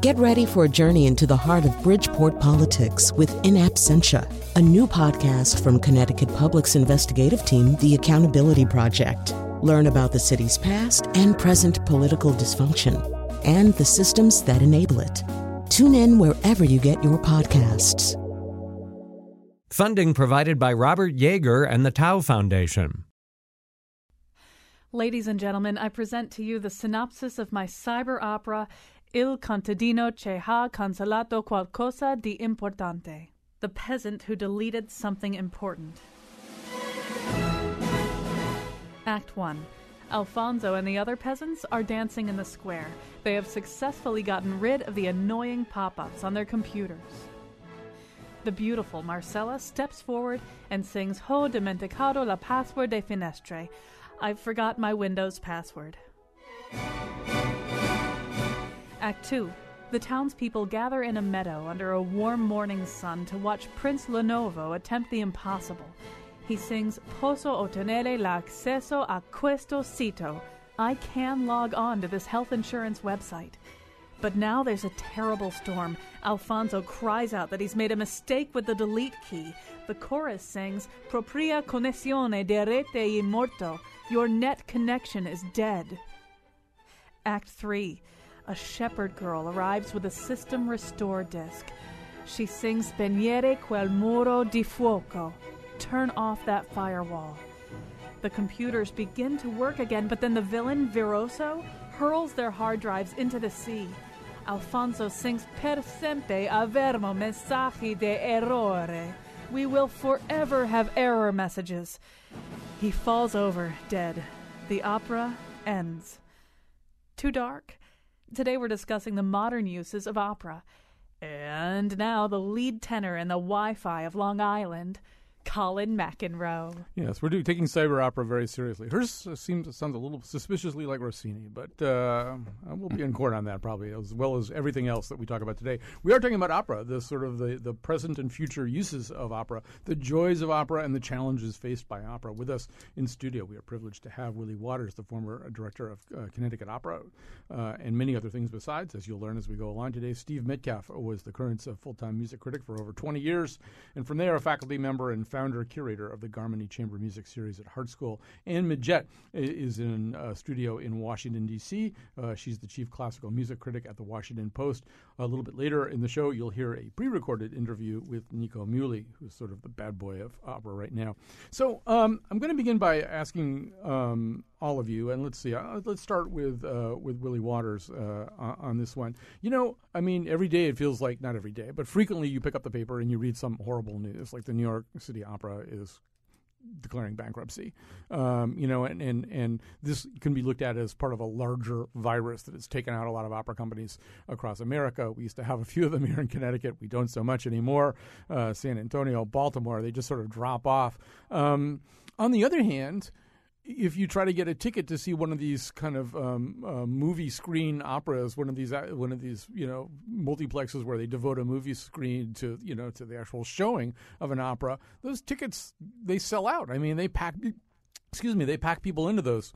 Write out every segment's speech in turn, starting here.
Get ready for a journey into the heart of Bridgeport politics with In Absentia, a new podcast from Connecticut Public's investigative team, The Accountability Project. Learn about the city's past and present political dysfunction and the systems that enable it. Tune in wherever you get your podcasts. Funding provided by Robert Yeager and the Tau Foundation. Ladies and gentlemen, I present to you the synopsis of my cyber opera Il contadino che ha cancellato qualcosa di importante. The peasant who deleted something important. Act 1. Alfonso and the other peasants are dancing in the square. They have successfully gotten rid of the annoying pop ups on their computers. The beautiful Marcella steps forward and sings Ho dimenticato la password de finestre. I've forgot my Windows password. Act 2. The townspeople gather in a meadow under a warm morning sun to watch Prince Lenovo attempt the impossible. He sings Posso ottenere l'accesso a questo sito. I can log on to this health insurance website. But now there's a terrible storm. Alfonso cries out that he's made a mistake with the delete key. The chorus sings Propria connessione de rete. Your net connection is dead. Act 3. A shepherd girl arrives with a system restore disc. She sings Spegnere quel muro di fuoco. Turn off that firewall. The computers begin to work again, but then the villain, Viroso, hurls their hard drives into the sea. Alfonso sings Per sempre avermo messaggi de errore. We will forever have error messages. He falls over, dead. The opera ends. Too dark? Today we're discussing the modern uses of opera. And now the lead tenor in the Wi Fi of Long Island. Colin McEnroe. Yes, we're do, taking cyber opera very seriously. Hers uh, seems sounds a little suspiciously like Rossini, but uh, we'll be in court on that probably, as well as everything else that we talk about today. We are talking about opera, the sort of the, the present and future uses of opera, the joys of opera, and the challenges faced by opera. With us in studio, we are privileged to have Willie Waters, the former director of uh, Connecticut Opera, uh, and many other things besides, as you'll learn as we go along today. Steve Metcalf was the current uh, full-time music critic for over 20 years, and from there a faculty member and founder curator of the Garmany Chamber Music Series at Hartt School. Anne Midgette is in a studio in Washington, D.C. Uh, she's the chief classical music critic at the Washington Post. A little bit later in the show, you'll hear a pre recorded interview with Nico Muhly, who's sort of the bad boy of opera right now. So um, I'm going to begin by asking um, all of you, and let's see. Uh, let's start with uh, with Willie Waters uh, on this one. You know, I mean, every day it feels like not every day, but frequently you pick up the paper and you read some horrible news, like the New York City Opera is declaring bankruptcy. Um, you know, and, and and this can be looked at as part of a larger virus that has taken out a lot of opera companies across America. We used to have a few of them here in Connecticut. We don't so much anymore. Uh, San Antonio, Baltimore, they just sort of drop off. Um, on the other hand, if you try to get a ticket to see one of these kind of um, uh, movie screen operas, one of these uh, one of these you know multiplexes where they devote a movie screen to you know to the actual showing of an opera, those tickets they sell out. I mean, they pack. Excuse me, they pack people into those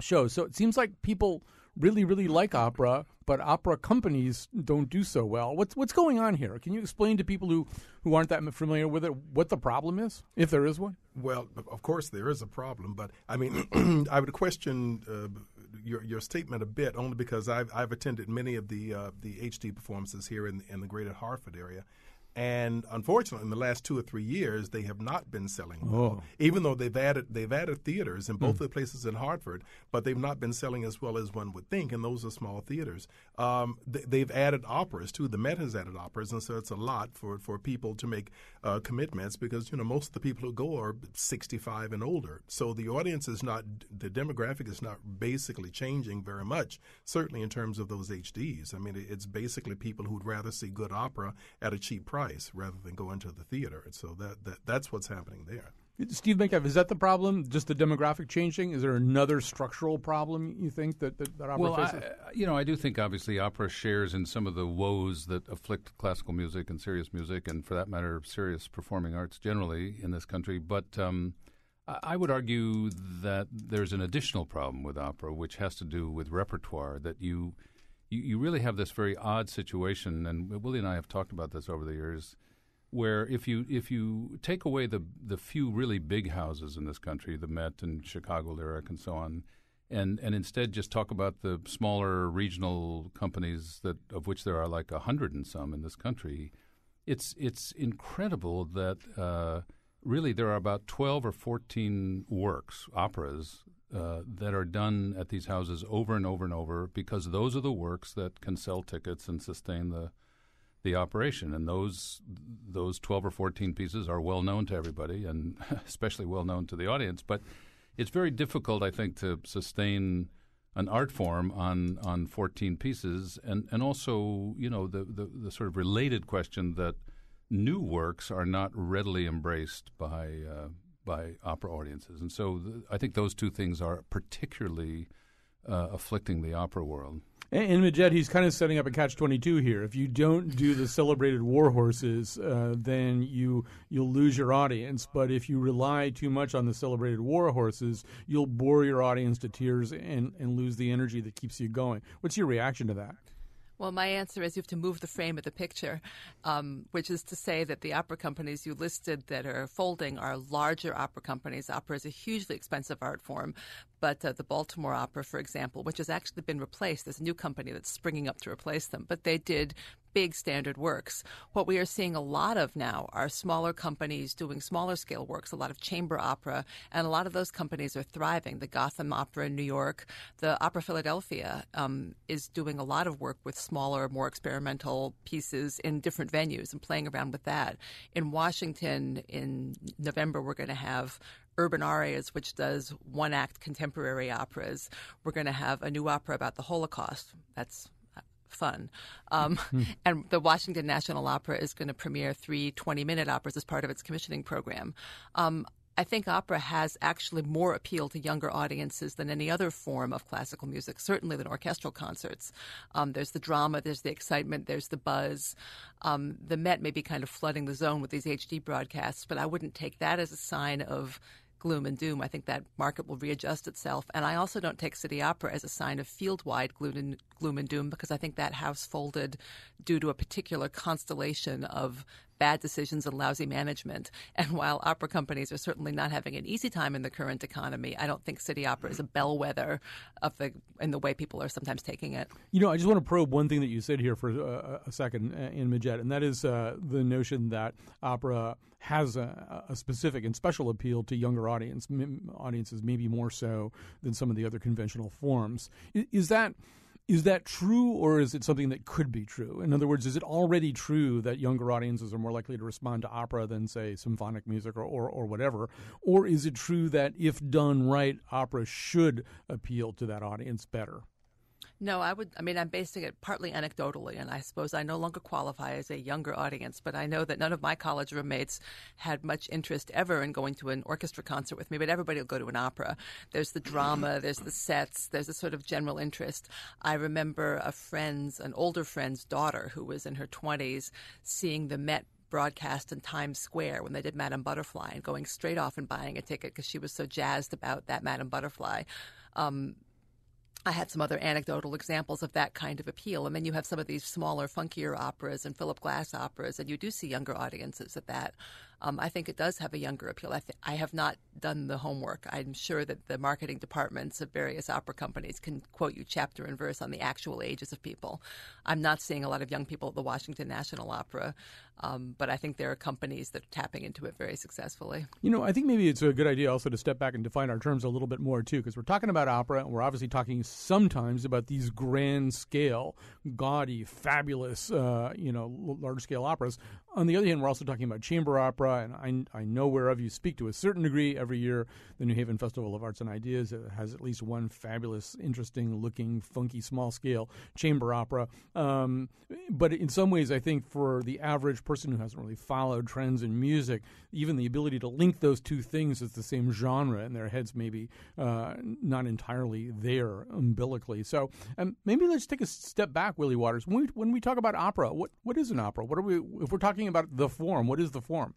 shows. So it seems like people really really like opera, but opera companies don't do so well. What's what's going on here? Can you explain to people who, who aren't that familiar with it what the problem is, if there is one? Well, of course there is a problem, but I mean, I would question uh, your your statement a bit only because I've I've attended many of the uh, the HD performances here in in the greater Hartford area, and unfortunately, in the last two or three years, they have not been selling well. Oh. Even though they've added they've added theaters in both mm. the places in Hartford, but they've not been selling as well as one would think. And those are small theaters. Um, they, have added operas too. The Met has added operas, and so it's a lot for for people to make uh, commitments because you know most of the people who go are 65 and older. So the audience is not the demographic is not basically changing very much. Certainly in terms of those HDs. I mean, it's basically people who'd rather see good opera at a cheap price price rather than go into the theater. And so that, that that's what's happening there. Steve Metcalf, is that the problem? Just the demographic changing? Is there another structural problem you think that that, that opera well, faces? I, you know, I do think obviously opera shares in some of the woes that afflict classical music and serious music, and for that matter, serious performing arts generally in this country. But um, I would argue that there's an additional problem with opera, which has to do with repertoire. That you you, you really have this very odd situation, and Willie and I have talked about this over the years, where if you if you take away the the few really big houses in this country, the Met and Chicago Lyric and so on, and and instead just talk about the smaller regional companies that of which there are like a hundred and some in this country, it's it's incredible that. Uh, really, there are about 12 or 14 works, operas, uh, that are done at these houses over and over and over because those are the works that can sell tickets and sustain the the operation. And those those twelve or fourteen pieces are well known to everybody, and especially well known to the audience. But it's very difficult, I think, to sustain an art form on on fourteen pieces, and and also you know the the, the sort of related question that new works are not readily embraced by uh, by opera audiences, and so th- I think those two things are particularly uh, afflicting the opera world. Anne Midgette, he's kind of setting up a catch twenty two here. If you don't do the celebrated war horses, uh, then you you'll lose your audience. But if you rely too much on the celebrated war horses, you'll bore your audience to tears and, and lose the energy that keeps you going. What's your reaction to that? Well, my answer is you have to move the frame of the picture, um, which is to say that the opera companies you listed that are folding are larger opera companies. Opera is a hugely expensive art form, but uh, the Baltimore Opera, for example, which has actually been replaced, there's a new company that's springing up to replace them, but they did big standard works. What we are seeing a lot of now are smaller companies doing smaller scale works, a lot of chamber opera, and a lot of those companies are thriving. The Gotham Opera in New York, the Opera Philadelphia um, is doing a lot of work with smaller, more experimental pieces in different venues and playing around with that. In Washington, in November, we're going to have Urban Arias, which does one act contemporary operas. We're going to have a new opera about the Holocaust. That's fun. Um, mm-hmm. And the Washington National Opera is going to premiere three 20 minute operas as part of its commissioning program. Um, I think opera has actually more appeal to younger audiences than any other form of classical music, certainly than orchestral concerts. Um, there's the drama, there's the excitement, there's the buzz. Um, the Met may be kind of flooding the zone with these HD broadcasts, but I wouldn't take that as a sign of gloom and doom. I think that market will readjust itself. And I also don't take City Opera as a sign of field wide gloom and, gloom and doom because I think that house folded due to a particular constellation of bad decisions and lousy management. And while opera companies are certainly not having an easy time in the current economy, I don't think City Opera is a bellwether of the in the way people are sometimes taking it. You know, I just want to probe one thing that you said here for uh, a second uh, Anne Midgette, and that is uh, the notion that opera has a, a, specific and special appeal to younger audience audiences, maybe more so than some of the other conventional forms. Is, is that is that true, or is it something that could be true? In other words, is it already true that younger audiences are more likely to respond to opera than, say, symphonic music or, or, or whatever? Or is it true that if done right, opera should appeal to that audience better? No, I would. I mean, I'm basing it partly anecdotally, and I suppose I no longer qualify as a younger audience, but I know that none of my college roommates had much interest ever in going to an orchestra concert with me, but everybody will go to an opera. There's the drama, there's the sets, there's a sort of general interest. I remember a friend's, an older friend's daughter who was in her 20s, seeing the Met broadcast in Times Square when they did Madame Butterfly and going straight off and buying a ticket because she was so jazzed about that Madame Butterfly. Um, I had some other anecdotal examples of that kind of appeal. And then you have some of these smaller, funkier operas and Philip Glass operas, and you do see younger audiences at that um, I think it does have a younger appeal. I, th- I have not done the homework. I'm sure that the marketing departments of various opera companies can quote you chapter and verse on the actual ages of people. I'm not seeing a lot of young people at the Washington National Opera, um, but I think there are companies that are tapping into it very successfully. You know, I think maybe it's a good idea also to step back and define our terms a little bit more too, because we're talking about opera, and we're obviously talking sometimes about these grand scale, gaudy, fabulous, uh, you know, large scale operas. On the other hand, we're also talking about chamber opera, and I, I know whereof you speak to a certain degree. Every year, the New Haven Festival of Arts and Ideas has at least one fabulous, interesting looking, funky, small scale chamber opera. Um, but in some ways, I think for the average person who hasn't really followed trends in music, even the ability to link those two things as the same genre in their heads maybe uh, not entirely there umbilically. So um, maybe let's take a step back, Willie Waters. When we, when we talk about opera, what, what is an opera? What are we, if we're talking about the form, what is the form?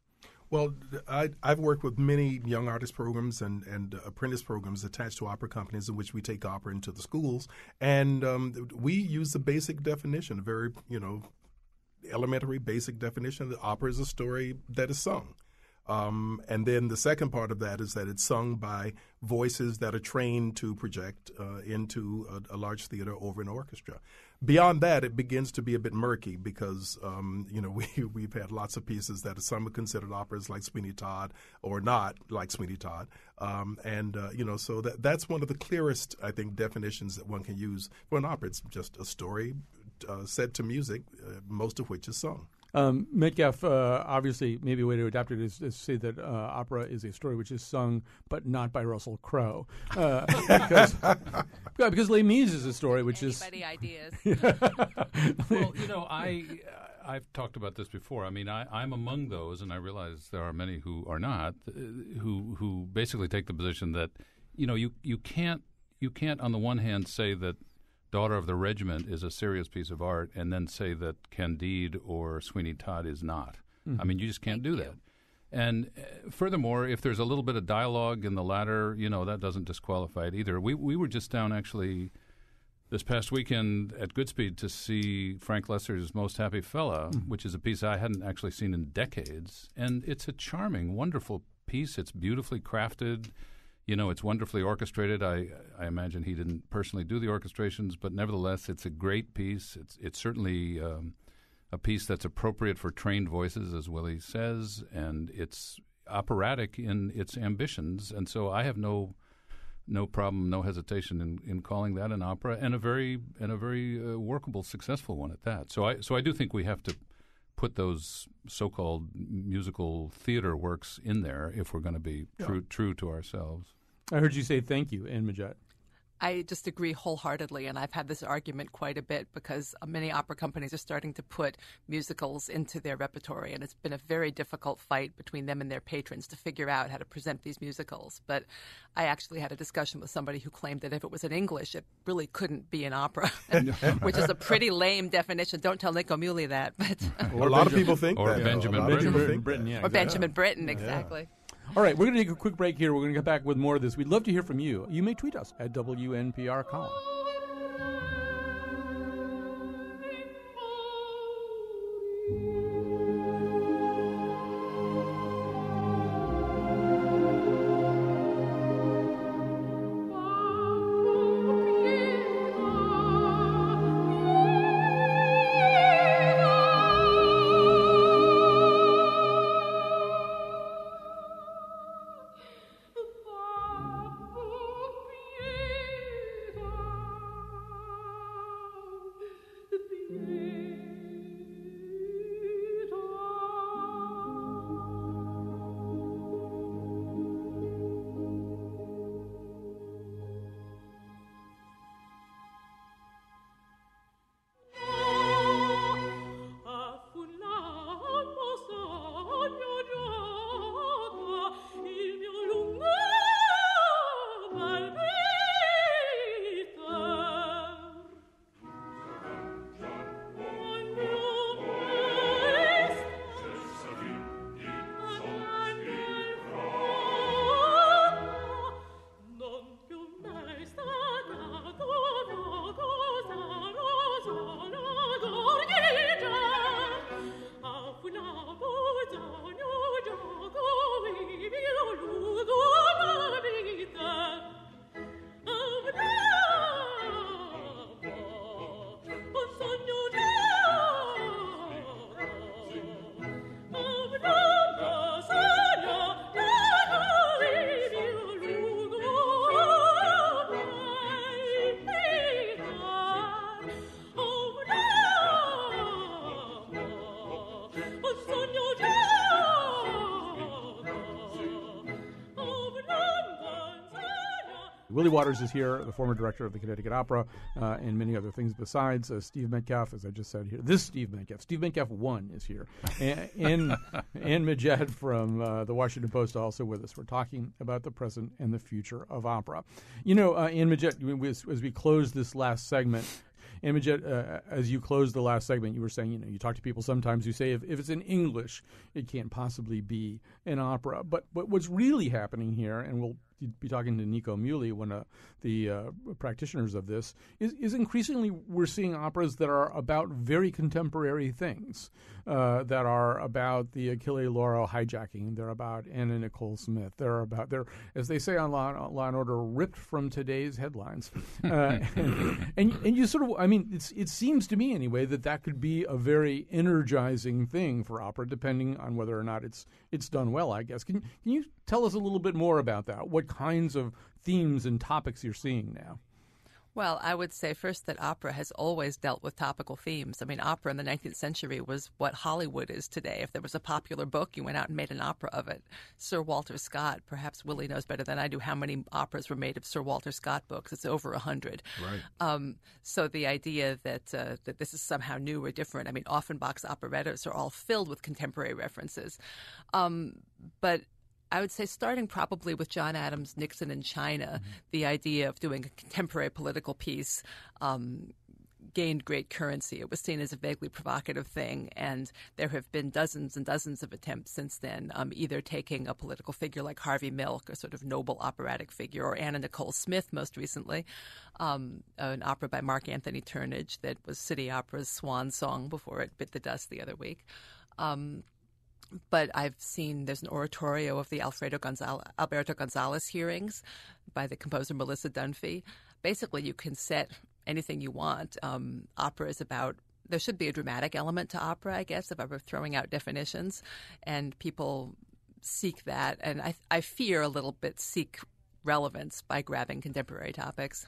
Well, I, have worked with many young artist programs and, and apprentice programs attached to opera companies in which we take opera into the schools, and um, we use the basic definition, a very you know elementary basic definition that opera is a story that is sung. Um, and then the second part of that is that it's sung by voices that are trained to project uh, into a, a, large theater over an orchestra. Beyond that, it begins to be a bit murky because um, you know we we've had lots of pieces that some are considered operas like Sweeney Todd or not like Sweeney Todd, um, and uh, you know so that that's one of the clearest I think definitions that one can use for an opera. It's just a story uh, set to music, uh, most of which is sung. Um, Metcalf, uh, obviously, maybe a way to adapt it is, to say that uh, opera is a story which is sung, but not by Russell Crowe, uh, because, because Les Mis is a story which Anybody is. ideas? well, you know, I I've talked about this before. I mean, I, I'm among those, and I realize there are many who are not, uh, who who basically take the position that you know you you can't you can't on the one hand say that Daughter of the Regiment is a serious piece of art, and then say that Candide or Sweeney Todd is not. Mm-hmm. I mean, you just can't Thank do you. that. And uh, furthermore, if there's a little bit of dialogue in the latter, you know, that doesn't disqualify it either. We we were just down actually this past weekend at Goodspeed to see Frank Loesser's Most Happy Fella, mm-hmm. which is a piece I hadn't actually seen in decades, and it's a charming, wonderful piece. It's beautifully crafted you know, it's wonderfully orchestrated. I I imagine he didn't personally do the orchestrations, but nevertheless, it's a great piece. It's it's certainly um, a piece that's appropriate for trained voices, as Willie says, and it's operatic in its ambitions. And so I have no no problem, no hesitation in, in calling that an opera, and a very and a very uh, workable, successful one at that. So I so I do think we have to put those so-called musical theater works in there if we're going to be yeah. true true to ourselves. I heard you say thank you, Anne Midgette. I just agree wholeheartedly, and I've had this argument quite a bit because uh, many opera companies are starting to put musicals into their repertory, and it's been a very difficult fight between them and their patrons to figure out how to present these musicals. But I actually had a discussion with somebody who claimed that if it was in English, it really couldn't be an opera, which is a pretty lame definition. Don't tell Nico Muhly that, but a lot of people think or that. Benjamin, Benjamin Britten, yeah, or Benjamin Britten, exactly. Yeah. All right, we're going to take a quick break here. We're going to get back with more of this. We'd love to hear from you. You may tweet us at WNPR Colin. Willie Waters is here, the former director of the Connecticut Opera, uh, and many other things besides. Uh, Steve Metcalf, as I just said here, this Steve Metcalf, Steve Metcalf one is here, and and, Anne Midgette from uh, the Washington Post also with us. We're talking about the present and the future of opera. You know, uh, Anne Midgette, as, as we close this last segment, Anne Midgette, uh, as you closed the last segment, you were saying, you know, you talk to people sometimes who say if, if it's in English, it can't possibly be an opera. But, but what's really happening here, and we'll be talking to Nico Muhly, one of the uh, practitioners of this, is, is increasingly we're seeing operas that are about very contemporary things, uh, that are about the Achille Lauro hijacking. They're about Anna Nicole Smith. They're about they're as they say on Law, Law and Order, ripped from today's headlines. Uh, and, and, and you sort of, I mean, it's it seems to me anyway that that could be a very energizing thing for opera, depending on whether or not it's it's done well. I guess. Can can you tell us a little bit more about that? What kinds of themes and topics you're seeing now? Well, I would say first that opera has always dealt with topical themes. I mean, opera in the 19th century was what Hollywood is today. If there was a popular book, you went out and made an opera of it. Sir Walter Scott, perhaps Willie knows better than I do how many operas were made of Sir Walter Scott books. It's over a hundred. Right. Um, so the idea that uh, that this is somehow new or different. I mean, Offenbach's operettas are all filled with contemporary references. Um, but I would say starting probably with John Adams' Nixon in China, mm-hmm. the idea of doing a contemporary political piece. Um, gained great currency. It was seen as a vaguely provocative thing, and there have been dozens and dozens of attempts since then, um, either taking a political figure like Harvey Milk, a sort of noble operatic figure, or Anna Nicole Smith, most recently, um, an opera by Mark Anthony Turnage that was City Opera's swan song before it bit the dust the other week. Um, but I've seen there's an oratorio of the Alfredo Gonzalez, Alberto Gonzalez hearings by the composer Melissa Dunphy. Basically, you can set anything you want. Um, opera is about there should be a dramatic element to opera, I guess, if I were throwing out definitions, and people seek that, and I, I fear a little bit seek relevance by grabbing contemporary topics.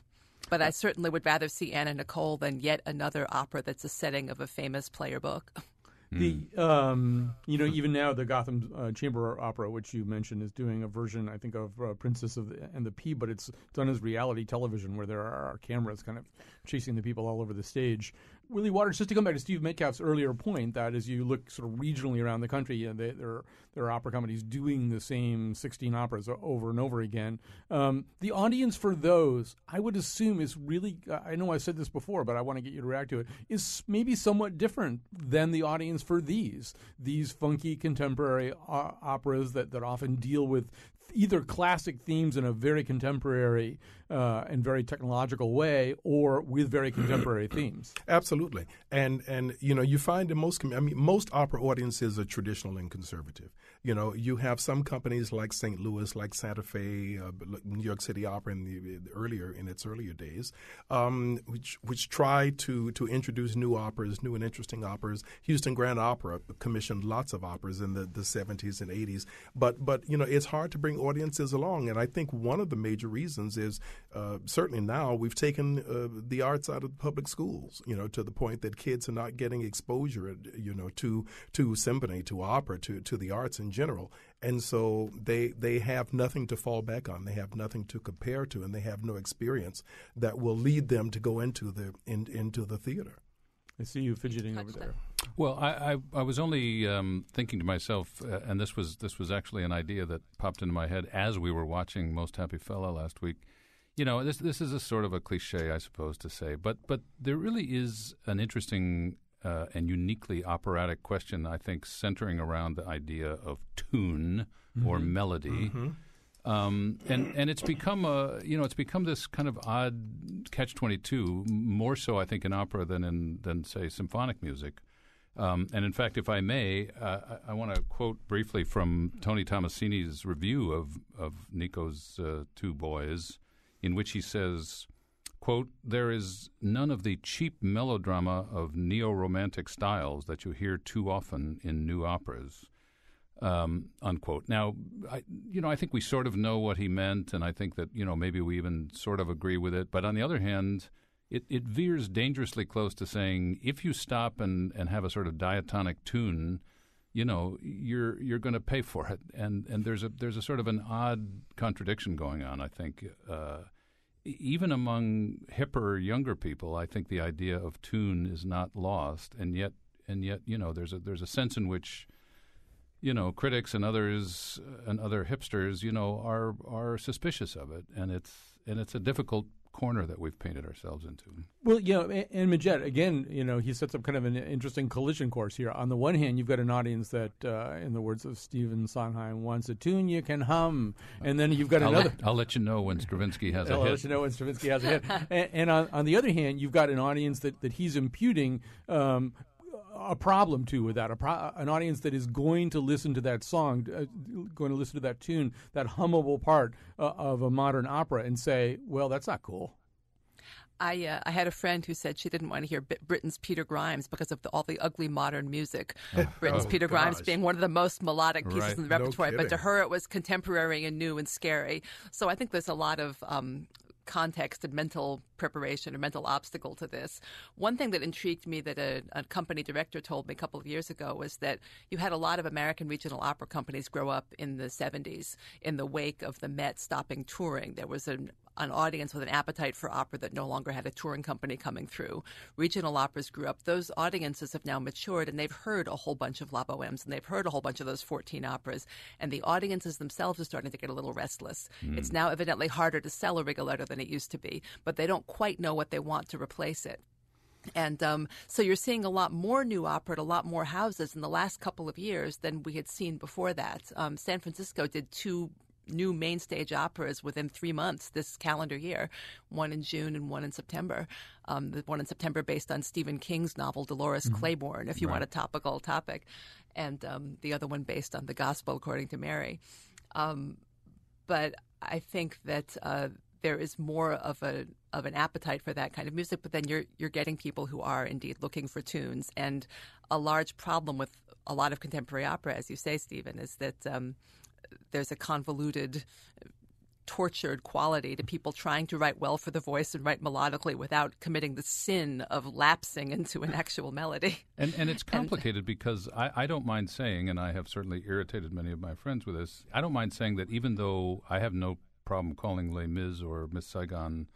But I certainly would rather see Anna Nicole than yet another opera that's a setting of a famous player book. The hmm. um, you know even now the Gotham uh, Chamber Opera, which you mentioned, is doing a version I think of uh, Princess of the, and the Pea, but it's done as reality television where there are cameras kind of chasing the people all over the stage. Willie Waters, just to come back to Steve Metcalf's earlier point, that as you look sort of regionally around the country, you know, they, there, are, there are opera companies doing the same 16 operas over and over again. Um, the audience for those, I would assume, is really, I know I said this before, but I want to get you to react to it, is maybe somewhat different than the audience for these, these funky contemporary uh, operas that, that often deal with either classic themes in a very contemporary uh, and very technological way, or with very contemporary themes. Absolutely, and and you know you find in most I mean most opera audiences are traditional and conservative. You know you have some companies like St. Louis, like Santa Fe, uh, New York City Opera in the, the earlier in its earlier days, um, which which try to to introduce new operas, new and interesting operas. Houston Grand Opera commissioned lots of operas in the, the 70s and 80s, but but you know it's hard to bring audiences along. And I think one of the major reasons is uh, certainly now we've taken uh, the arts out of the public schools, you know, to the point that kids are not getting exposure, you know, to to symphony, to opera, to to the arts in general. And so they they have nothing to fall back on. They have nothing to compare to, and they have no experience that will lead them to go into the in, into the theater. I see you fidgeting over there. Well, I, I, I was only um, thinking to myself, uh, and this was this was actually an idea that popped into my head as we were watching Most Happy Fella last week. You know, this this is a sort of a cliche, I suppose, to say, but but there really is an interesting uh, and uniquely operatic question, I think, centering around the idea of tune mm-hmm. or melody. Mm-hmm. Um, and and it's become a you know it's become this kind of odd catch twenty two more so I think in opera than in than say symphonic music. Um, and in fact, if I may, uh, I, I want to quote briefly from Tony Tommasini's review of of Nico's uh, Two Boys, in which he says, "quote There is none of the cheap melodrama of neo-romantic styles that you hear too often in new operas." um, unquote. Now, I, you know, I think we sort of know what he meant, and I think that you know maybe we even sort of agree with it. But on the other hand, it, it veers dangerously close to saying if you stop and, and have a sort of diatonic tune, you know, you're you're going to pay for it, and and there's a there's a sort of an odd contradiction going on. I think. Uh, even among hipper younger people, I think the idea of tune is not lost, and yet, and yet, you know, there's a there's a sense in which you know, critics and others uh, and other hipsters, you know, are are suspicious of it, and it's and it's a difficult corner that we've painted ourselves into. Well, you know, and, Anne Midgette, again, you know, he sets up kind of an interesting collision course here. On the one hand, you've got an audience that, uh, in the words of Stephen Sondheim, wants a tune you can hum, and then you've got I'll another. Let, I'll let you know when Stravinsky has a I'll hit. let you know when Stravinsky has a hit. and and on, on the other hand, you've got an audience that, that he's imputing um, a problem to with that. A pro- an audience that is going to listen to that song, uh, going to listen to that tune, that hummable part uh, of a modern opera, and say, "Well, that's not cool." I uh, I had a friend who said she didn't want to hear B- Britten's Peter Grimes because of the, all the ugly modern music. Britten's Oh, Peter Grimes being one of the most melodic pieces Right. in the No repertoire, but to her it was contemporary and new and scary. So I think there's a lot of um, context and mental preparation or mental obstacle to this. One thing that intrigued me that a, a company director told me a couple of years ago was that you had a lot of American regional opera companies grow up in the 70s in the wake of the Met stopping touring. There was an an audience with an appetite for opera that no longer had a touring company coming through. Regional operas grew up. Those audiences have now matured and they've heard a whole bunch of La Bohemes and they've heard a whole bunch of those 14 operas. And the audiences themselves are starting to get a little restless. Hmm. It's now evidently harder to sell a Rigoletto than it used to be, but they don't quite know what they want to replace it. And um, so you're seeing a lot more new opera at a lot more houses in the last couple of years than we had seen before that. Um, San Francisco did two new main stage operas within three months this calendar year, one in June and one in September. Um, the one in September based on Stephen King's novel Dolores Claiborne, if you want a topical topic, and um, the other one based on the Gospel according to Mary. Um, but I think that uh, there is more of a of an appetite for that kind of music. But then you're you're getting people who are indeed looking for tunes, and a large problem with a lot of contemporary opera, as you say, Stephen, is that um, there's a convoluted. Tortured quality to people trying to write well for the voice and write melodically without committing the sin of lapsing into an actual melody. And and it's complicated because I, I don't mind saying, and I have certainly irritated many of my friends with this. I don't mind saying that even though I have no problem calling Les Mis or Miss Saigon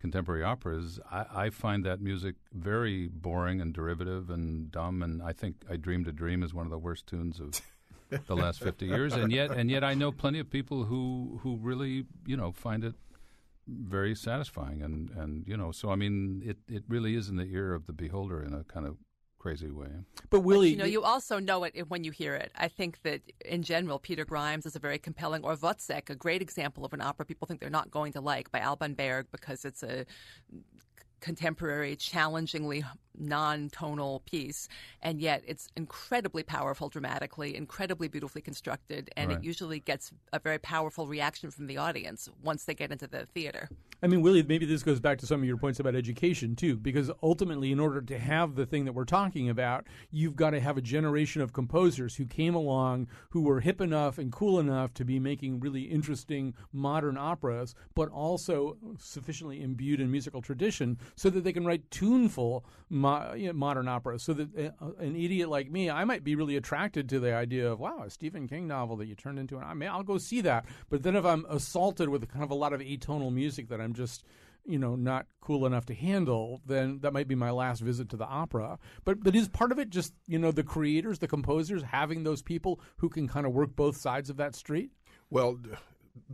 contemporary operas, I, I find that music very boring and derivative and dumb. And I think I Dreamed a Dream is one of the worst tunes of the last fifty years. And yet and yet I know plenty of people who who really you know find it very satisfying and and you know so I mean it it really is in the ear of the beholder in a kind of crazy way. But Willie, you know, you also know it when you hear it. I think that in general, Peter Grimes is a very compelling, or Wozzeck, a great example of an opera people think they're not going to like by Alban Berg because it's a contemporary, challengingly non-tonal piece, and yet it's incredibly powerful dramatically, incredibly beautifully constructed, and Right. it usually gets a very powerful reaction from the audience once they get into the theater. I mean, Willie, maybe this goes back to some of your points about education too, because ultimately, in order to have the thing that we're talking about, you've got to have a generation of composers who came along who were hip enough and cool enough to be making really interesting modern operas, but also sufficiently imbued in musical tradition so that they can write tuneful mo- you know, modern opera. So that uh, an idiot like me, I might be really attracted to the idea of wow, a Stephen King novel that you turned into an. I mean, I'll go see that. But then if I'm assaulted with kind of a lot of atonal music that I'm just you know not cool enough to handle then that might be my last visit to the opera but but is part of it just you know the creators the composers having those people who can kind of work both sides of that street Well,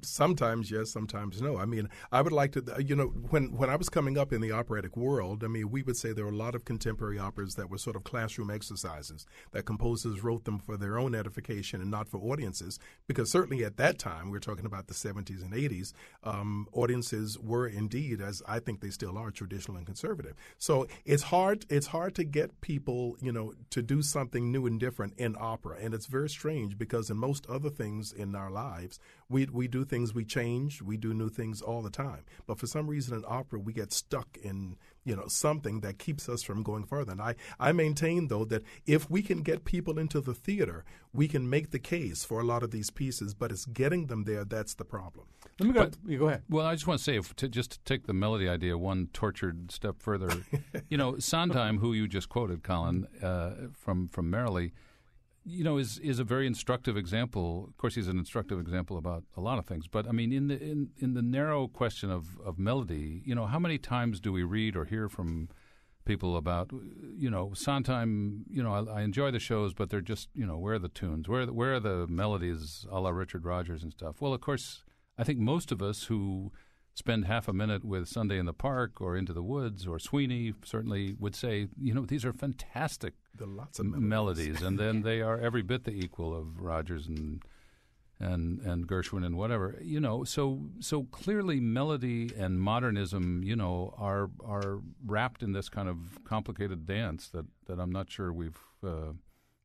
sometimes yes, sometimes no. I mean, I would like to, you know, when when I was coming up in the operatic world, I mean, we would say there were a lot of contemporary operas that were sort of classroom exercises that composers wrote them for their own edification and not for audiences. Because certainly at that time, we're talking about the 70s and 80s, um, audiences were indeed, as I think they still are, traditional and conservative. So it's hard. It's hard to get people, you know, to do something new and different in opera, and it's very strange because in most other things in our lives, we we do things, we change, we do new things all the time. But for some reason in opera, we get stuck in you know something that keeps us from going further. And I I maintain though that if we can get people into the theater, we can make the case for a lot of these pieces. But it's getting them there that's the problem. let me go you go ahead Well, I just want to say, if, to, just to take the melody idea one tortured step further, you know, Sondheim, who you just quoted, Colin, uh, from from Merrily, you know, is is a very instructive example. Of course, he's an instructive example about a lot of things. But I mean, in the in, in the narrow question of, of melody, you know, how many times do we read or hear from people about, you know, Sondheim? You know, I, I enjoy the shows, but they're just, you know, where are the tunes? Where where are the melodies, a la Richard Rodgers and stuff? Well, of course, I think most of us who spend half a minute with Sunday in the Park or Into the Woods or Sweeney certainly would say, you know, these are fantastic There are lots of melodies. melodies, and then they are every bit the equal of Rodgers and and and Gershwin and whatever. You know, so so clearly melody and modernism, you know, are are wrapped in this kind of complicated dance that that I'm not sure we've uh,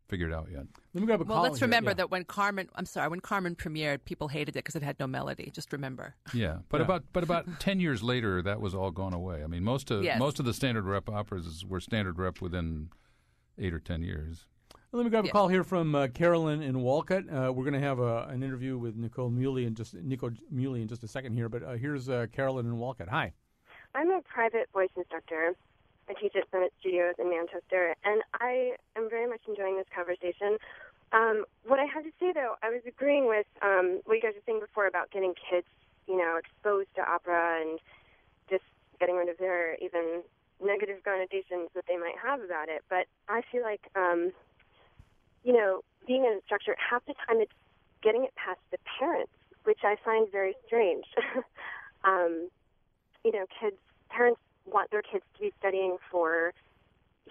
figured out yet. Let me grab a Well, call let's here. remember Yeah. that when Carmen, I'm sorry, when Carmen premiered, people hated it because it had no melody. Just remember. Yeah, but Yeah. about but about ten years later, that was all gone away. I mean, most of Yes. most of the standard rep operas were standard rep within eight or ten years. Let me grab a call here from uh, Carolyn in Wolcott. Uh, we're going to have a, an interview with Nicole Muhly and just Nico Muhly in just a second here, but uh, here's uh, Carolyn in Wolcott. Hi. I'm a private voice instructor. I teach at Summit Studios in Manchester, and I am very much enjoying this conversation. Um, what I have to say, though, I was agreeing with um, what you guys were saying before about getting kids, you know, exposed to opera and just getting rid of their even negative connotations that they might have about it. But I feel like, um, you know, being an instructor, half the time it's getting it past the parents, which I find very strange. um, you know, kids, parents want their kids to be studying for,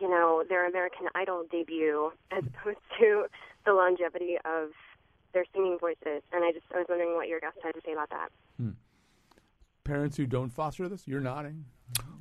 you know, their American Idol debut as opposed to the longevity of their singing voices. And I just, I was wondering what your guest had to say about that. Parents who don't foster this, you're nodding.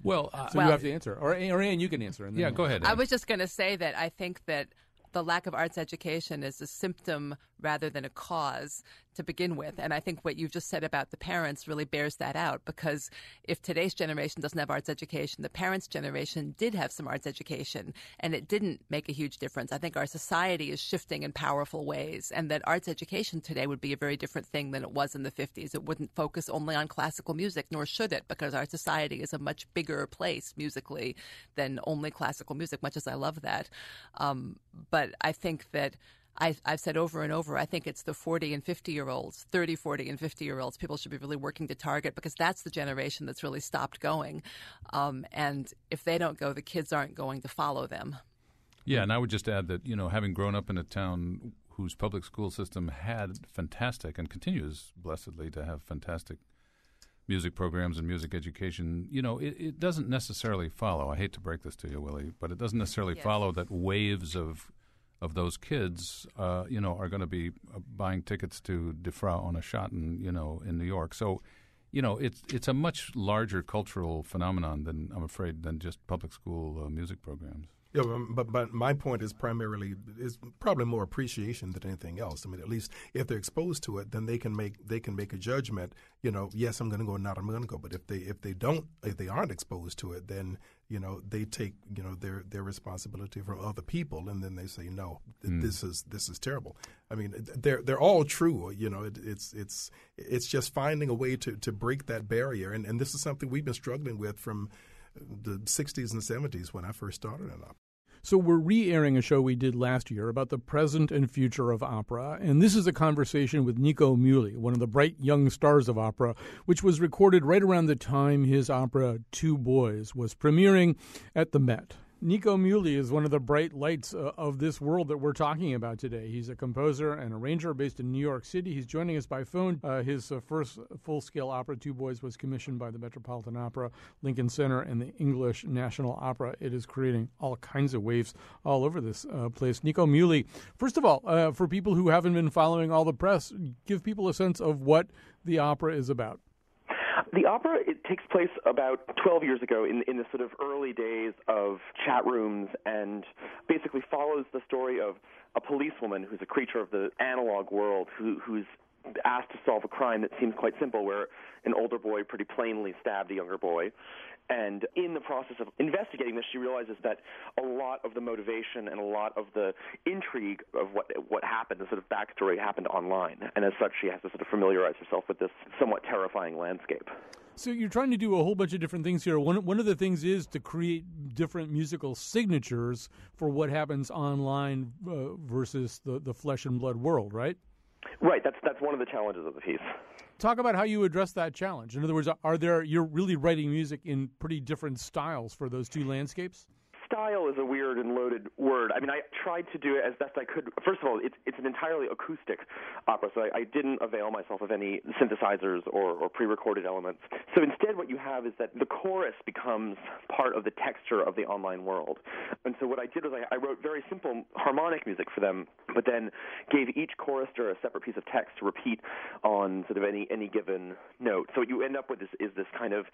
Well, uh, So Well- you have to answer. Or, or Ann, you can answer. And then yeah, go ahead. I was just going to say that I think that the lack of arts education is a symptom rather than a cause to begin with. And I think what you've just said about the parents really bears that out because if today's generation doesn't have arts education, the parents' generation did have some arts education and it didn't make a huge difference. I think our society is shifting in powerful ways and that arts education today would be a very different thing than it was in the 50s. It wouldn't focus only on classical music, nor should it, because our society is a much bigger place musically than only classical music, much as I love that. Um, but I think that I, I've said over and over, I think it's the 40 and 50 year olds, 30, 40, and 50 year olds people should be really working to target because that's the generation that's really stopped going. Um, and if they don't go, the kids aren't going to follow them. Yeah, and I would just add that you know, having grown up in a town whose public school system had fantastic and continues blessedly to have fantastic music programs and music education, you know, it, it doesn't necessarily follow. I hate to break this to you, Willie, but it doesn't necessarily Yes. follow that waves of of those kids, uh, you know, are going to be uh, buying tickets to Die Frau ohne Schatten you know in New York. So. You know, it's it's a much larger cultural phenomenon than I'm afraid than just public school uh, music programs. Yeah, but but my point is primarily is probably more appreciation than anything else. I mean, at least if they're exposed to it, then they can make they can make a judgment. You know, yes, I'm going to go, not I'm going to go. But if they if they don't if they aren't exposed to it, then you know they take you know their their responsibility from other people, and then they say no, th- hmm. this is this is terrible. I mean, they're they're all true. You know, it, it's it's it's just finding a way to to break that barrier, and and this is something we've been struggling with from the 60s and 70s when I first started in opera. So we're re-airing a show we did last year about the present and future of opera, and this is a conversation with Nico Muhly, one of the bright young stars of opera, which was recorded right around the time his opera Two Boys was premiering at the Met. Nico Muhly is one of the bright lights uh, of this world that we're talking about today. He's a composer and arranger based in New York City. He's joining us by phone. Uh, his uh, first full scale opera, Two Boys, was commissioned by the Metropolitan Opera, Lincoln Center, and the English National Opera. It is creating all kinds of waves all over this uh, place. Nico Muhly, first of all, uh, for people who haven't been following all the press, give people a sense of what the opera is about. The opera it takes place about 12 years ago in in the sort of early days of chat rooms and basically follows the story of a policewoman who's a creature of the analog world who who's asked to solve a crime that seems quite simple where an older boy pretty plainly stabbed a younger boy and in the process of investigating this, she realizes that a lot of the motivation and a lot of the intrigue of what what happened, the sort of backstory, happened online. And as such, she has to sort of familiarize herself with this somewhat terrifying landscape. So you're trying to do a whole bunch of different things here. One one of the things is to create different musical signatures for what happens online uh, versus the, the flesh and blood world, right? Right. That's that's one of the challenges of the piece. Talk about how you address that challenge. In other words, are there you're really writing music in pretty different styles for those two landscapes? style is a weird and loaded word. I mean, I tried to do it as best I could. First of all, it's it's an entirely acoustic opera, so I, I didn't avail myself of any synthesizers or, or pre-recorded elements. So instead, what you have is that the chorus becomes part of the texture of the online world. And so what I did was I, I wrote very simple harmonic music for them, but then gave each chorister a separate piece of text to repeat on sort of any any given note. So what you end up with is, is this kind of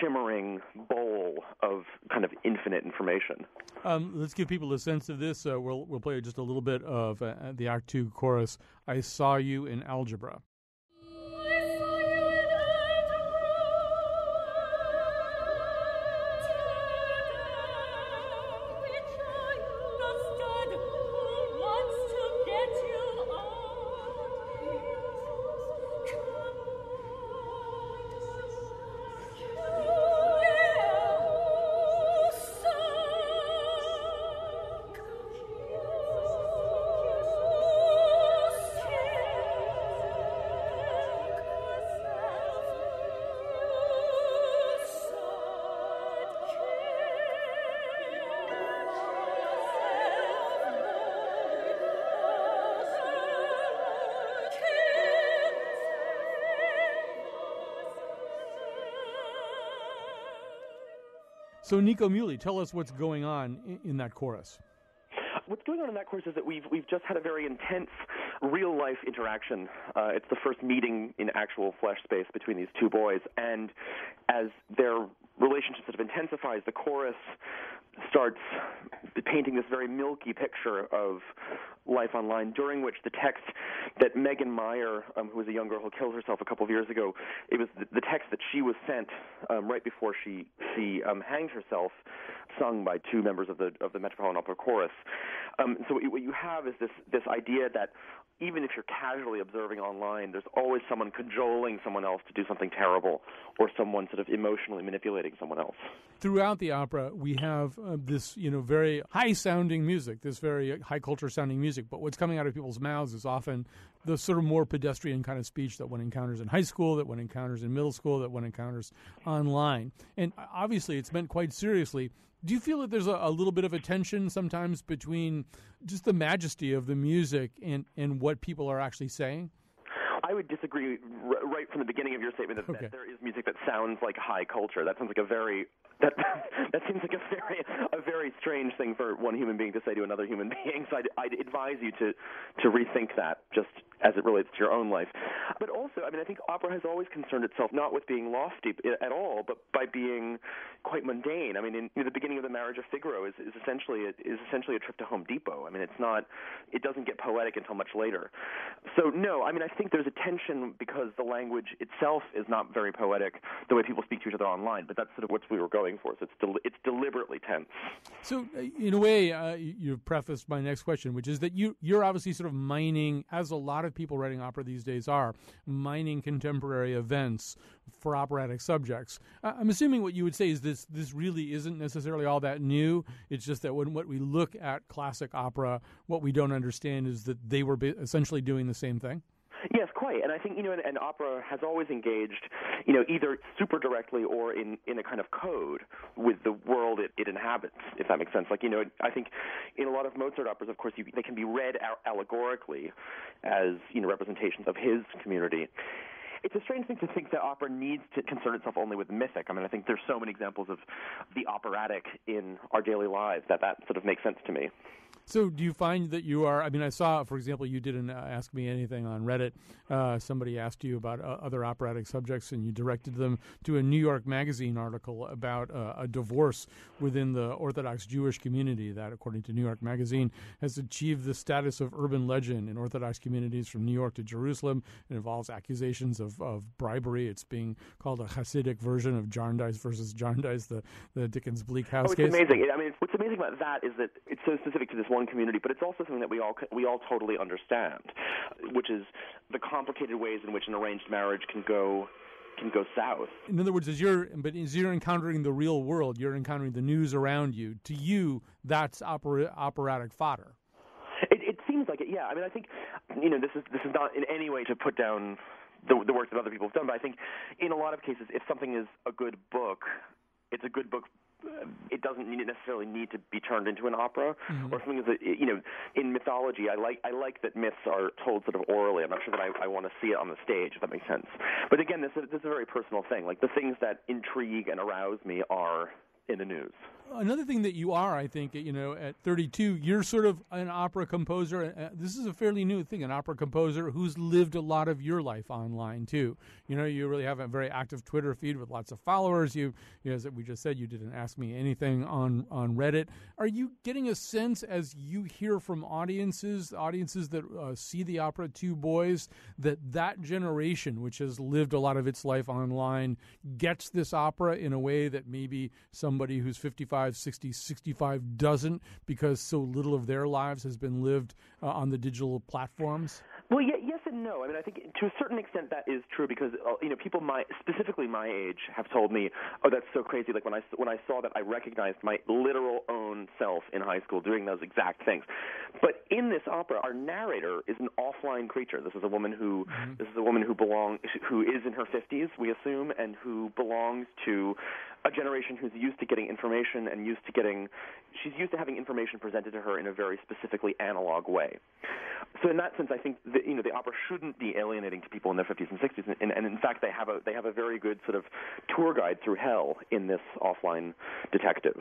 shimmering bowl of kind of infinite information. Um, let's give people a sense of this. Uh, we'll we'll play just a little bit of uh, the Act Two chorus. I saw you in algebra. So, Nico Muhly, tell us what's going on in, that chorus. What's going on in that chorus is that we've we've just had a very intense real life interaction. Uh, it's the first meeting in actual flesh space between these two boys, and as their relationship sort of intensifies, the chorus starts painting this very milky picture of life online, during which the text that Megan Meier, um, who was a young girl who killed herself a couple of years ago, it was the, text that she was sent um, right before she she um, hanged herself, sung by two members of the of the Metropolitan Opera Chorus. Um, so what you have is this this idea that even if you're casually observing online, there's always someone cajoling someone else to do something terrible, or someone sort of emotionally manipulating someone else. Throughout the opera, we have uh, this, you know, very high-sounding music, this very high-culture-sounding music. But what's coming out of people's mouths is often the sort of more pedestrian kind of speech that one encounters in high school, that one encounters in middle school, that one encounters online. And obviously, it's meant quite seriously. Do you feel that there's a, a, little bit of a tension sometimes between just the majesty of the music and, and what people are actually saying? I would disagree r- right from the beginning of your statement that, okay. that, there is music that sounds like high culture. That sounds like a very that that seems like a very a very strange thing for one human being to say to another human being. So I'd, I'd advise you to to rethink that just as it relates to your own life. But also, I mean, I think opera has always concerned itself not with being lofty at all, but by being quite mundane. I mean, in, in the beginning of the Marriage of Figaro is, is essentially a, is essentially a trip to Home Depot. I mean, it's not it doesn't get poetic until much later. So no, I mean, I think there's a tension because the language itself is not very poetic the way people speak to each other online. But that's sort of what we were going for. So it's del- it's deliberately tense. So uh, in a way, uh, you've prefaced my next question, which is that you you're obviously sort of mining, as a lot of people writing opera these days are, mining contemporary events for operatic subjects. Uh, I'm assuming what you would say is this this really isn't necessarily all that new. It's just that when what we look at classic opera, what we don't understand is that they were essentially doing the same thing. Yes, quite. And I think you know, and, opera has always engaged, you know, either super directly or in in a kind of code with the world it, it inhabits, if that makes sense. Like you know, I think in a lot of Mozart operas, of course, you, they can be read allegorically as you know representations of his community it's a strange thing to think that opera needs to concern itself only with mythic. I mean, I think there's so many examples of the operatic in our daily lives that that sort of makes sense to me. So, do you find that you are? I mean, I saw, for example, you didn't ask me anything on Reddit. Uh, somebody asked you about uh, other operatic subjects, and you directed them to a New York Magazine article about uh, a divorce within the Orthodox Jewish community that, according to New York Magazine, has achieved the status of urban legend in Orthodox communities from New York to Jerusalem. It involves accusations of, of bribery. It's being called a Hasidic version of Jarndyce versus Jarndyce, the, the Dickens Bleak House oh, it's case. amazing. I mean, what's amazing about that is that it's so specific to this one one community, but it's also something that we all we all totally understand, which is the complicated ways in which an arranged marriage can go can go south. In other words, as you're but as you're encountering the real world, you're encountering the news around you. To you, that's opera, operatic fodder. It, it seems like it. Yeah. I mean, I think you know this is this is not in any way to put down the, the work that other people have done, but I think in a lot of cases, if something is a good book, it's a good book it doesn't necessarily need to be turned into an opera Mhm. or something that you know in mythology I like I like that myths are told sort of orally. I'm not sure that I, I want to see it on the stage if that makes sense. But again this is, this is a very personal thing. Like the things that intrigue and arouse me are in the news Another thing that you are, I think, you know, at 32, you're sort of an opera composer. Uh, this is a fairly new thing, an opera composer who's lived a lot of your life online too. You know, you really have a very active Twitter feed with lots of followers. You, you know, as we just said, you didn't ask me anything on on Reddit. Are you getting a sense as you hear from audiences, audiences that uh, see the opera Two Boys, that that generation, which has lived a lot of its life online, gets this opera in a way that maybe somebody who's 55 60, 65 doesn't because so little of their lives has been lived uh, on the digital platforms? Well, yeah, yes and no. I mean, I think to a certain extent that is true because uh, you know people my specifically my age have told me, "Oh, that's so crazy." Like when I when I saw that, I recognized my literal own self in high school doing those exact things. But in this opera, our narrator is an offline creature. This is a woman who mm-hmm. this is a woman who belong who is in her 50s, we assume, and who belongs to a generation who's used to getting information and used to getting she's used to having information presented to her in a very specifically analog way. So in that sense, I think the, you know the opera shouldn't be alienating to people in their 50s and 60s, and, and in fact they have a they have a very good sort of tour guide through hell in this offline detective.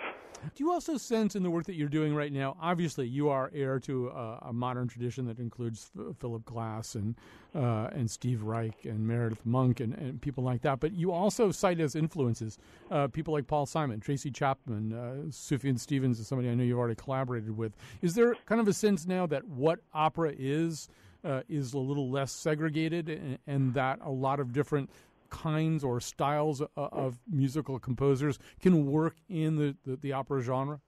Do you also sense in the work that you're doing right now? Obviously, you are heir to a, a modern tradition that includes Philip Glass and uh, and Steve Reich and Meredith Monk and, and, people like that. But you also cite as influences uh, people like Paul Simon, Tracy Chapman, uh, Sufjan Stevens is somebody I know you've already collaborated with. Is there kind of a sense now that what opera is uh, is a little less segregated and, and that a lot of different kinds or styles of, of musical composers can work in the, the, the opera genre?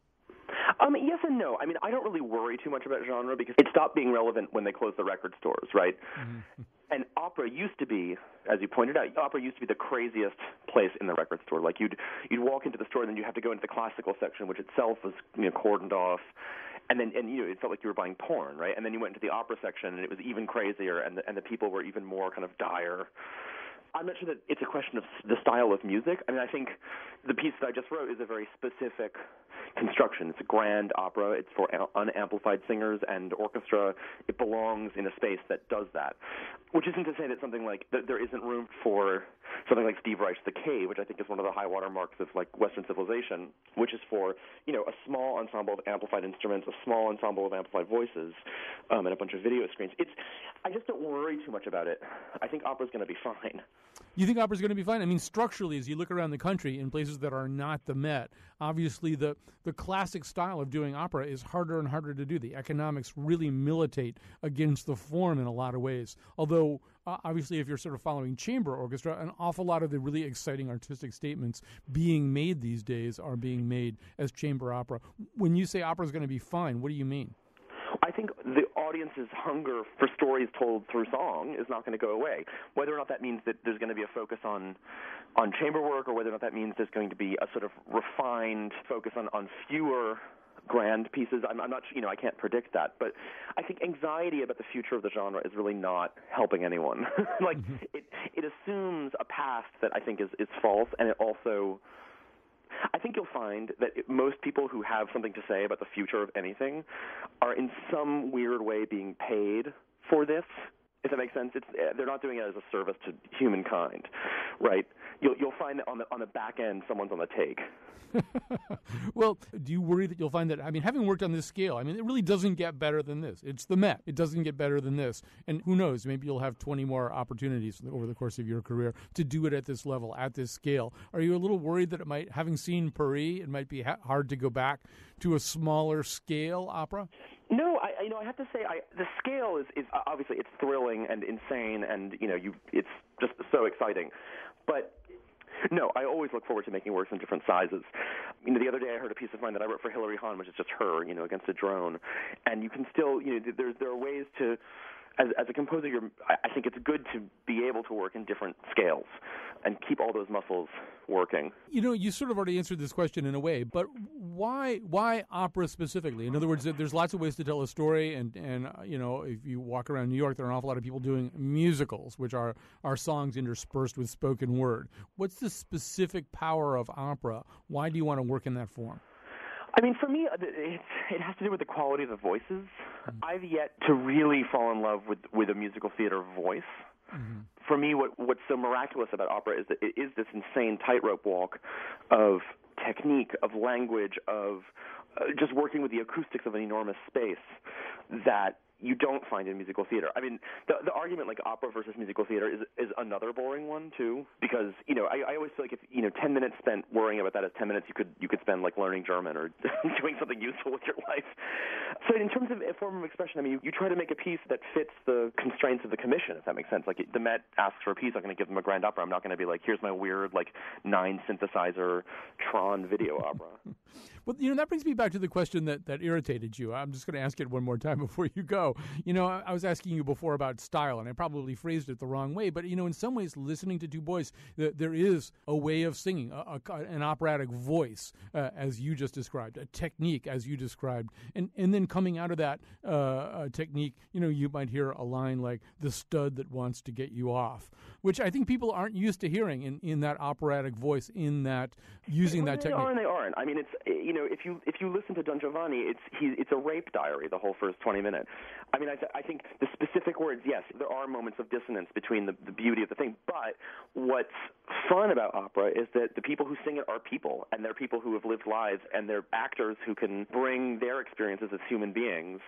Um, yes and no. I mean, I don't really worry too much about genre because it stopped being relevant when they closed the record stores, right? Mm-hmm. And opera used to be, as you pointed out, opera used to be the craziest place in the record store. Like you'd you'd walk into the store, and then you have to go into the classical section, which itself was you know cordoned off, and then and you know it felt like you were buying porn, right? And then you went into the opera section, and it was even crazier, and the, and the people were even more kind of dire. I'm not sure that it's a question of the style of music. I mean, I think the piece that I just wrote is a very specific construction. It's a grand opera. It's for unamplified singers and orchestra. It belongs in a space that does that. Which isn't to say that something like that there isn't room for something like Steve Reich's The Cave, which I think is one of the high water marks of like Western civilization, which is for you know a small ensemble of amplified instruments, a small ensemble of amplified voices, um, and a bunch of video screens. It's I just don't worry too much about it. I think opera's going to be fine. You think opera's going to be fine? I mean, structurally, as you look around the country in places that are not the Met, obviously the the classic style of doing opera is harder and harder to do. The economics really militate against the form in a lot of ways. Although, uh, obviously, if you're sort of following chamber orchestra, an awful lot of the really exciting artistic statements being made these days are being made as chamber opera. When you say opera is going to be fine, what do you mean? I think the audience's hunger for stories told through song is not going to go away. Whether or not that means that there's going to be a focus on on chamber work, or whether or not that means there's going to be a sort of refined focus on on fewer grand pieces. I'm, I'm not, you know, I can't predict that, but I think anxiety about the future of the genre is really not helping anyone. like mm-hmm. it, it assumes a past that I think is is false, and it also I think you'll find that most people who have something to say about the future of anything are in some weird way being paid for this. If that makes sense, it's, eh, they're not doing it as a service to humankind, right? You'll, you'll find that on the on the back end, someone's on the take. well, do you worry that you'll find that? I mean, having worked on this scale, I mean, it really doesn't get better than this. It's the Met. It doesn't get better than this. And who knows? Maybe you'll have 20 more opportunities over the course of your career to do it at this level, at this scale. Are you a little worried that it might, having seen Paris, it might be ha- hard to go back to a smaller scale opera? No, I you know I have to say I the scale is is uh, obviously it's thrilling and insane and you know you it's just so exciting, but no, I always look forward to making works in different sizes. You know, the other day I heard a piece of mine that I wrote for Hilary Hahn, which is just her, you know, against a drone, and you can still, you know, there's there are ways to as, as a composer, you're, I, think it's good to be able to work in different scales and keep all those muscles working. You know, you sort of already answered this question in a way, but why why opera specifically? In other words, there's lots of ways to tell a story, and and uh, you know, if you walk around New York, there are an awful lot of people doing musicals, which are are songs interspersed with spoken word. What's the specific power of opera? Why do you want to work in that form? I mean, for me, uh, it, it has to do with the quality of the voices. Mm-hmm. I've yet to really fall in love with with a musical theater voice. Mm-hmm. For me, what what's so miraculous about opera is that it is this insane tightrope walk of technique, of language, of uh, just working with the acoustics of an enormous space that you don't find in musical theater. I mean, the the argument like opera versus musical theater is is another boring one too, because you know I, I always feel like if you know ten minutes spent worrying about that is ten minutes you could you could spend like learning German or doing something useful with your life. So in terms of a form of expression, I mean, you, you try to make a piece that fits the constraints of the commission, if that makes sense. Like the Met asks for a piece, I'm going to give them a grand opera. I'm not going to be like, here's my weird like nine synthesizer Tron video opera. Well, you know, that brings me back to the question that, that irritated you. I'm just going to ask it one more time before you go. You know, I, was asking you before about style, and I probably phrased it the wrong way, but, you know, in some ways, listening to Two Boys, there is a way of singing, a, a, an operatic voice, uh, as you just described, a technique, as you described. And, and then coming out of that uh, technique, you know, you might hear a line like, the stud that wants to get you off, which I think people aren't used to hearing in, in that operatic voice, in that using well, that technique. They are and they aren't. I mean, it's, you know, if you if you listen to Don Giovanni, it's he, it's a rape diary the whole first 20 minutes. I mean, I, th- I think the specific words, yes, there are moments of dissonance between the, the beauty of the thing, but what's fun about opera is that the people who sing it are people, and they're people who have lived lives, and they're actors who can bring their experiences as human beings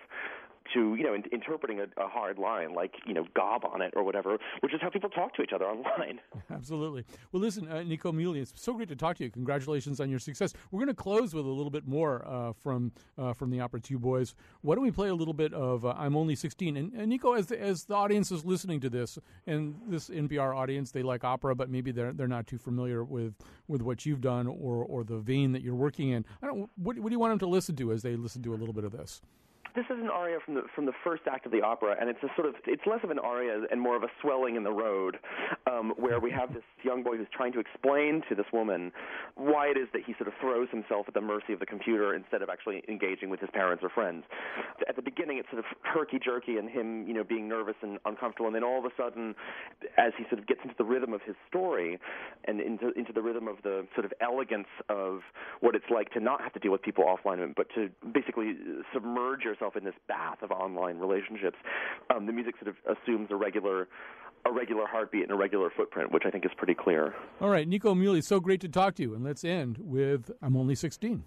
to you know in, interpreting a, a, hard line like you know gob on it or whatever, which is how people talk to each other online. Absolutely. Well, listen, uh, Nico Muhly, it's so great to talk to you. Congratulations on your success. We're going to close with a little bit more uh, from uh, from the opera Two Boys. Why don't we play a little bit of uh, "I'm Only 16"? And, and Nico, as the, as the audience is listening to this, and this NPR audience, they like opera, but maybe they're they're not too familiar with with what you've done or or the vein that you're working in. I don't. What, what do you want them to listen to as they listen to a little bit of this? This is an aria from the from the first act of the opera, and it's a sort of it's less of an aria and more of a swelling in the road, um, where we have this young boy who's trying to explain to this woman why it is that he sort of throws himself at the mercy of the computer instead of actually engaging with his parents or friends. At the beginning, it's sort of herky jerky and him, you know, being nervous and uncomfortable, and then all of a sudden, as he sort of gets into the rhythm of his story and into into the rhythm of the sort of elegance of what it's like to not have to deal with people offline, but to basically submerge yourself yourself in this bath of online relationships, um, the music sort of assumes a regular a regular heartbeat and a regular footprint, which I think is pretty clear. All right, Nico Muhly, so great to talk to you. And let's end with I'm Only 16.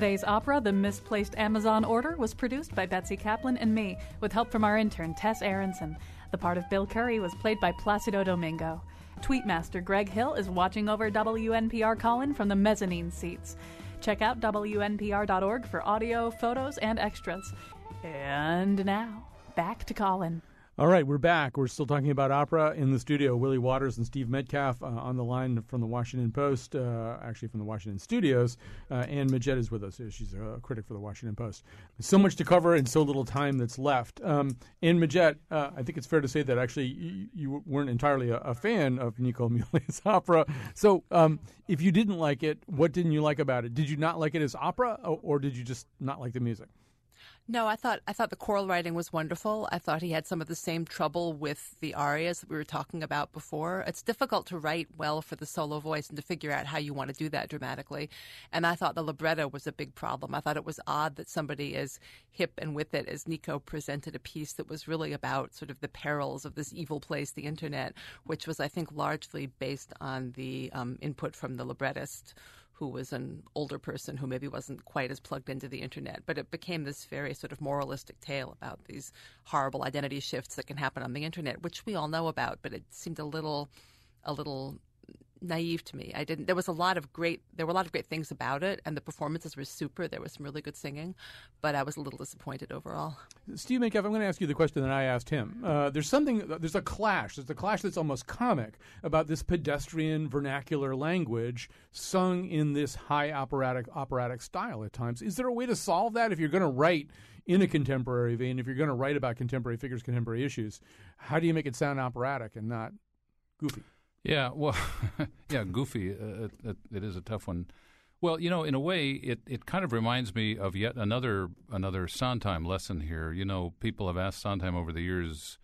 Today's opera, The Misplaced Amazon Order, was produced by Betsy Kaplan and me, with help from our intern, Tess Aronson. The part of Bill Curry was played by Placido Domingo. Tweetmaster Greg Hill is watching over WNPR Colin from the mezzanine seats. Check out WNPR.org for audio, photos, and extras. And now, back to Colin. All right, we're back. We're still talking about opera in the studio. Willie Waters and Steve Metcalf uh, on the line from the Washington Post, uh, actually from the Washington studios. Uh, Anne is with us. She's a critic for the Washington Post. So much to cover and so little time that's left. Um, Anne uh, I think it's fair to say that actually you, you weren't entirely a, a, fan of Nico Muhly's opera. So um, if you didn't like it, what didn't you like about it? Did you not like it as opera, or, or did you just not like the music? No, I thought I thought the choral writing was wonderful. I thought he had some of the same trouble with the arias that we were talking about before. It's difficult to write well for the solo voice and to figure out how you want to do that dramatically. And I thought the libretto was a big problem. I thought it was odd that somebody as hip and with it as Nico presented a piece that was really about sort of the perils of this evil place, the internet, which was I think largely based on the um, input from the librettist who was an older person who maybe wasn't quite as plugged into the internet. But it became this very sort of moralistic tale about these horrible identity shifts that can happen on the internet, which we all know about. But it seemed a little, a little naive to me. I didn't. There was a lot of great. There were a lot of great things about it, and the performances were super. There was some really good singing, but I was a little disappointed overall. Steve Metcalf, I'm going to ask you the question that I asked him. Uh, there's something. There's a clash. There's a clash that's almost comic about this pedestrian vernacular language sung in this high operatic operatic style at times. Is there a way to solve that if you're going to write? In a contemporary vein, if you're going to write about contemporary figures, contemporary issues, how do you make it sound operatic and not goofy? Yeah, well, yeah, goofy. Uh, it, it is a tough one. Well, you know, in a way, it, it kind of reminds me of yet another another Sondheim lesson here. You know, people have asked Sondheim over the years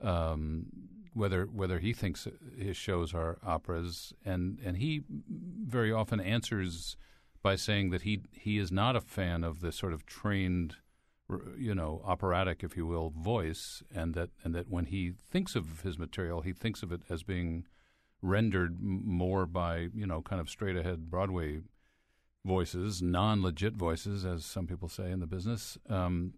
um, whether whether he thinks his shows are operas, and and he very often answers by saying that he he is not a fan of the sort of trained, you know, operatic, if you will, voice, and that and that when he thinks of his material, he thinks of it as being rendered more by you know kind of straight ahead Broadway voices, non legit voices, as some people say in the business. Um,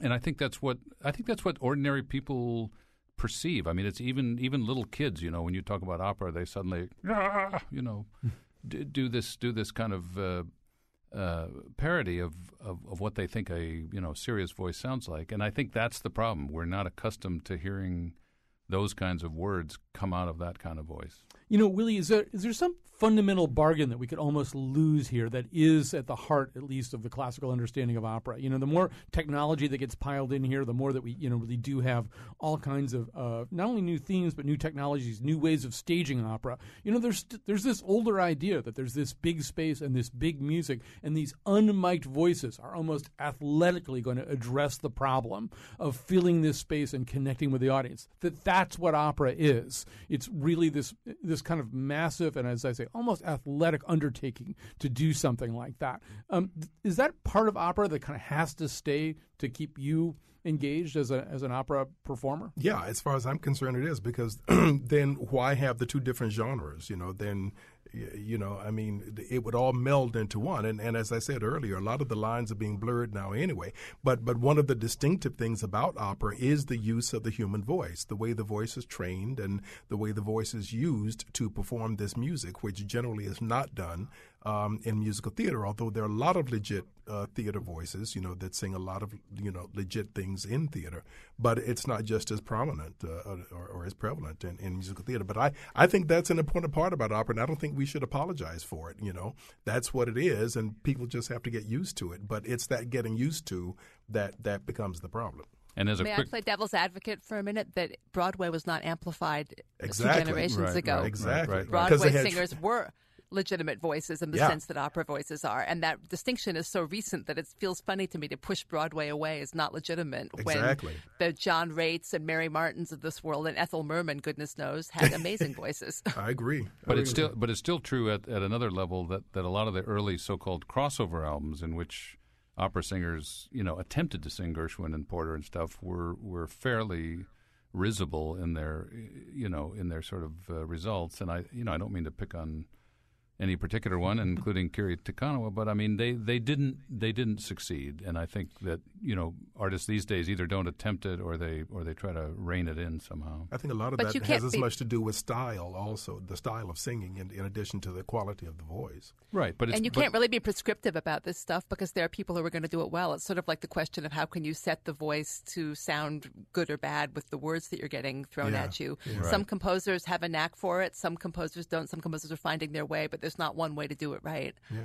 and I think that's what I think that's what ordinary people perceive. I mean, it's even even little kids. You know, when you talk about opera, they suddenly you know do, do, this do this kind of uh, uh, parody of, of, of what they think a you know serious voice sounds like. And I think that's the problem. We're not accustomed to hearing those kinds of words come out of that kind of voice. You know, Willie, is there is there some fundamental bargain that we could almost lose here that is at the heart, at least, of the classical understanding of opera. You know, the more technology that gets piled in here, the more that we, you know, really do have all kinds of uh, not only new themes but new technologies, new ways of staging opera. You know, there's there's this older idea that there's this big space and this big music, and these unmiked voices are almost athletically going to address the problem of filling this space and connecting with the audience. That that's what opera is. It's really this this kind of massive and, as I say, almost athletic undertaking to do something like that. Um, is that part of opera that kind of has to stay to keep you engaged as a as an opera performer? Yeah, as far as I'm concerned, it is because then why have the two different genres? You know, then you know, I mean, it would all meld into one. And, and as I said earlier, a lot of the lines are being blurred now anyway. But but one of the distinctive things about opera is the use of the human voice, the way the voice is trained, and the way the voice is used to perform this music, which generally is not done um, in musical theater. Although there are a lot of legit uh, theater voices, you know, that sing a lot of you know legit things in theater, but it's not just as prominent uh, or, or, as prevalent in, in, musical theater. But I, I think that's an important part about opera, and I don't think we should apologize for it. You know, that's what it is, and people just have to get used to it. But it's that getting used to that that becomes the problem. And as a May quick... I play devil's advocate for a minute? That Broadway was not amplified exactly. two generations right, ago. Right, exactly. Right, Broadway singers were legitimate voices in the yeah. sense that opera voices are. And that distinction is so recent that it feels funny to me to push Broadway away as not legitimate exactly. when the John Raitts and Mary Martins of this world and Ethel Merman, goodness knows, had amazing voices. I agree. But I it's agree. still but it's still true at, at another level that, that a lot of the early so called crossover albums in which opera singers, you know, attempted to sing Gershwin and Porter and stuff were were fairly risible in their you know in their sort of uh, results and I you know I don't mean to pick on any particular one, including Kiri Te Kanawa. But I mean, they, they didn't they didn't succeed, and I think that you know artists these days either don't attempt it or they or they try to rein it in somehow. I think a lot of But that can't has as be- much to do with style, also the style of singing, in, in addition to the quality of the voice. Right, but it's, and you but- can't really be prescriptive about this stuff because there are people who are going to do it well. It's sort of like the question of how can you set the voice to sound good or bad with the words that you're getting thrown Yeah, at you. yeah. Some composers have a knack for it. Some composers don't. Some composers are finding their way, but there's not one way to do it right. Yeah.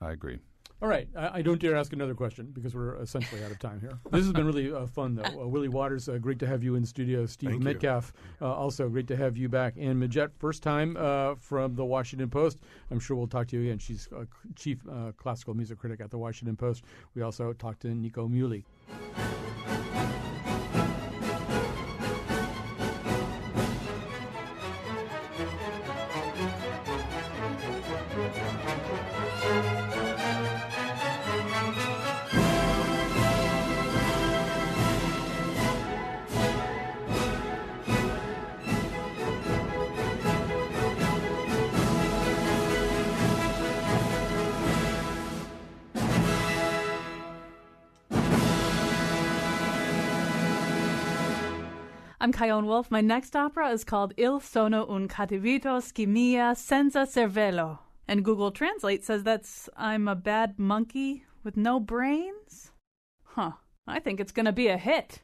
I agree. All right, I, I don't dare ask another question because we're essentially out of time here. This has been really uh, fun, though. Uh, Willie Waters, uh, great to have you in studio. Steve Thank. Metcalf, uh, also great to have you back. Anne Midgette, first time uh, from the Washington Post. I'm sure we'll talk to you again. She's chief uh, classical music critic at the Washington Post. We also talked to Nico Muhly. I'm Chion Wolf. My next opera is called Il sono un cattivito schimia senza cervello. And Google Translate says that's I'm a bad monkey with no brains? Huh. I think it's going to be a hit.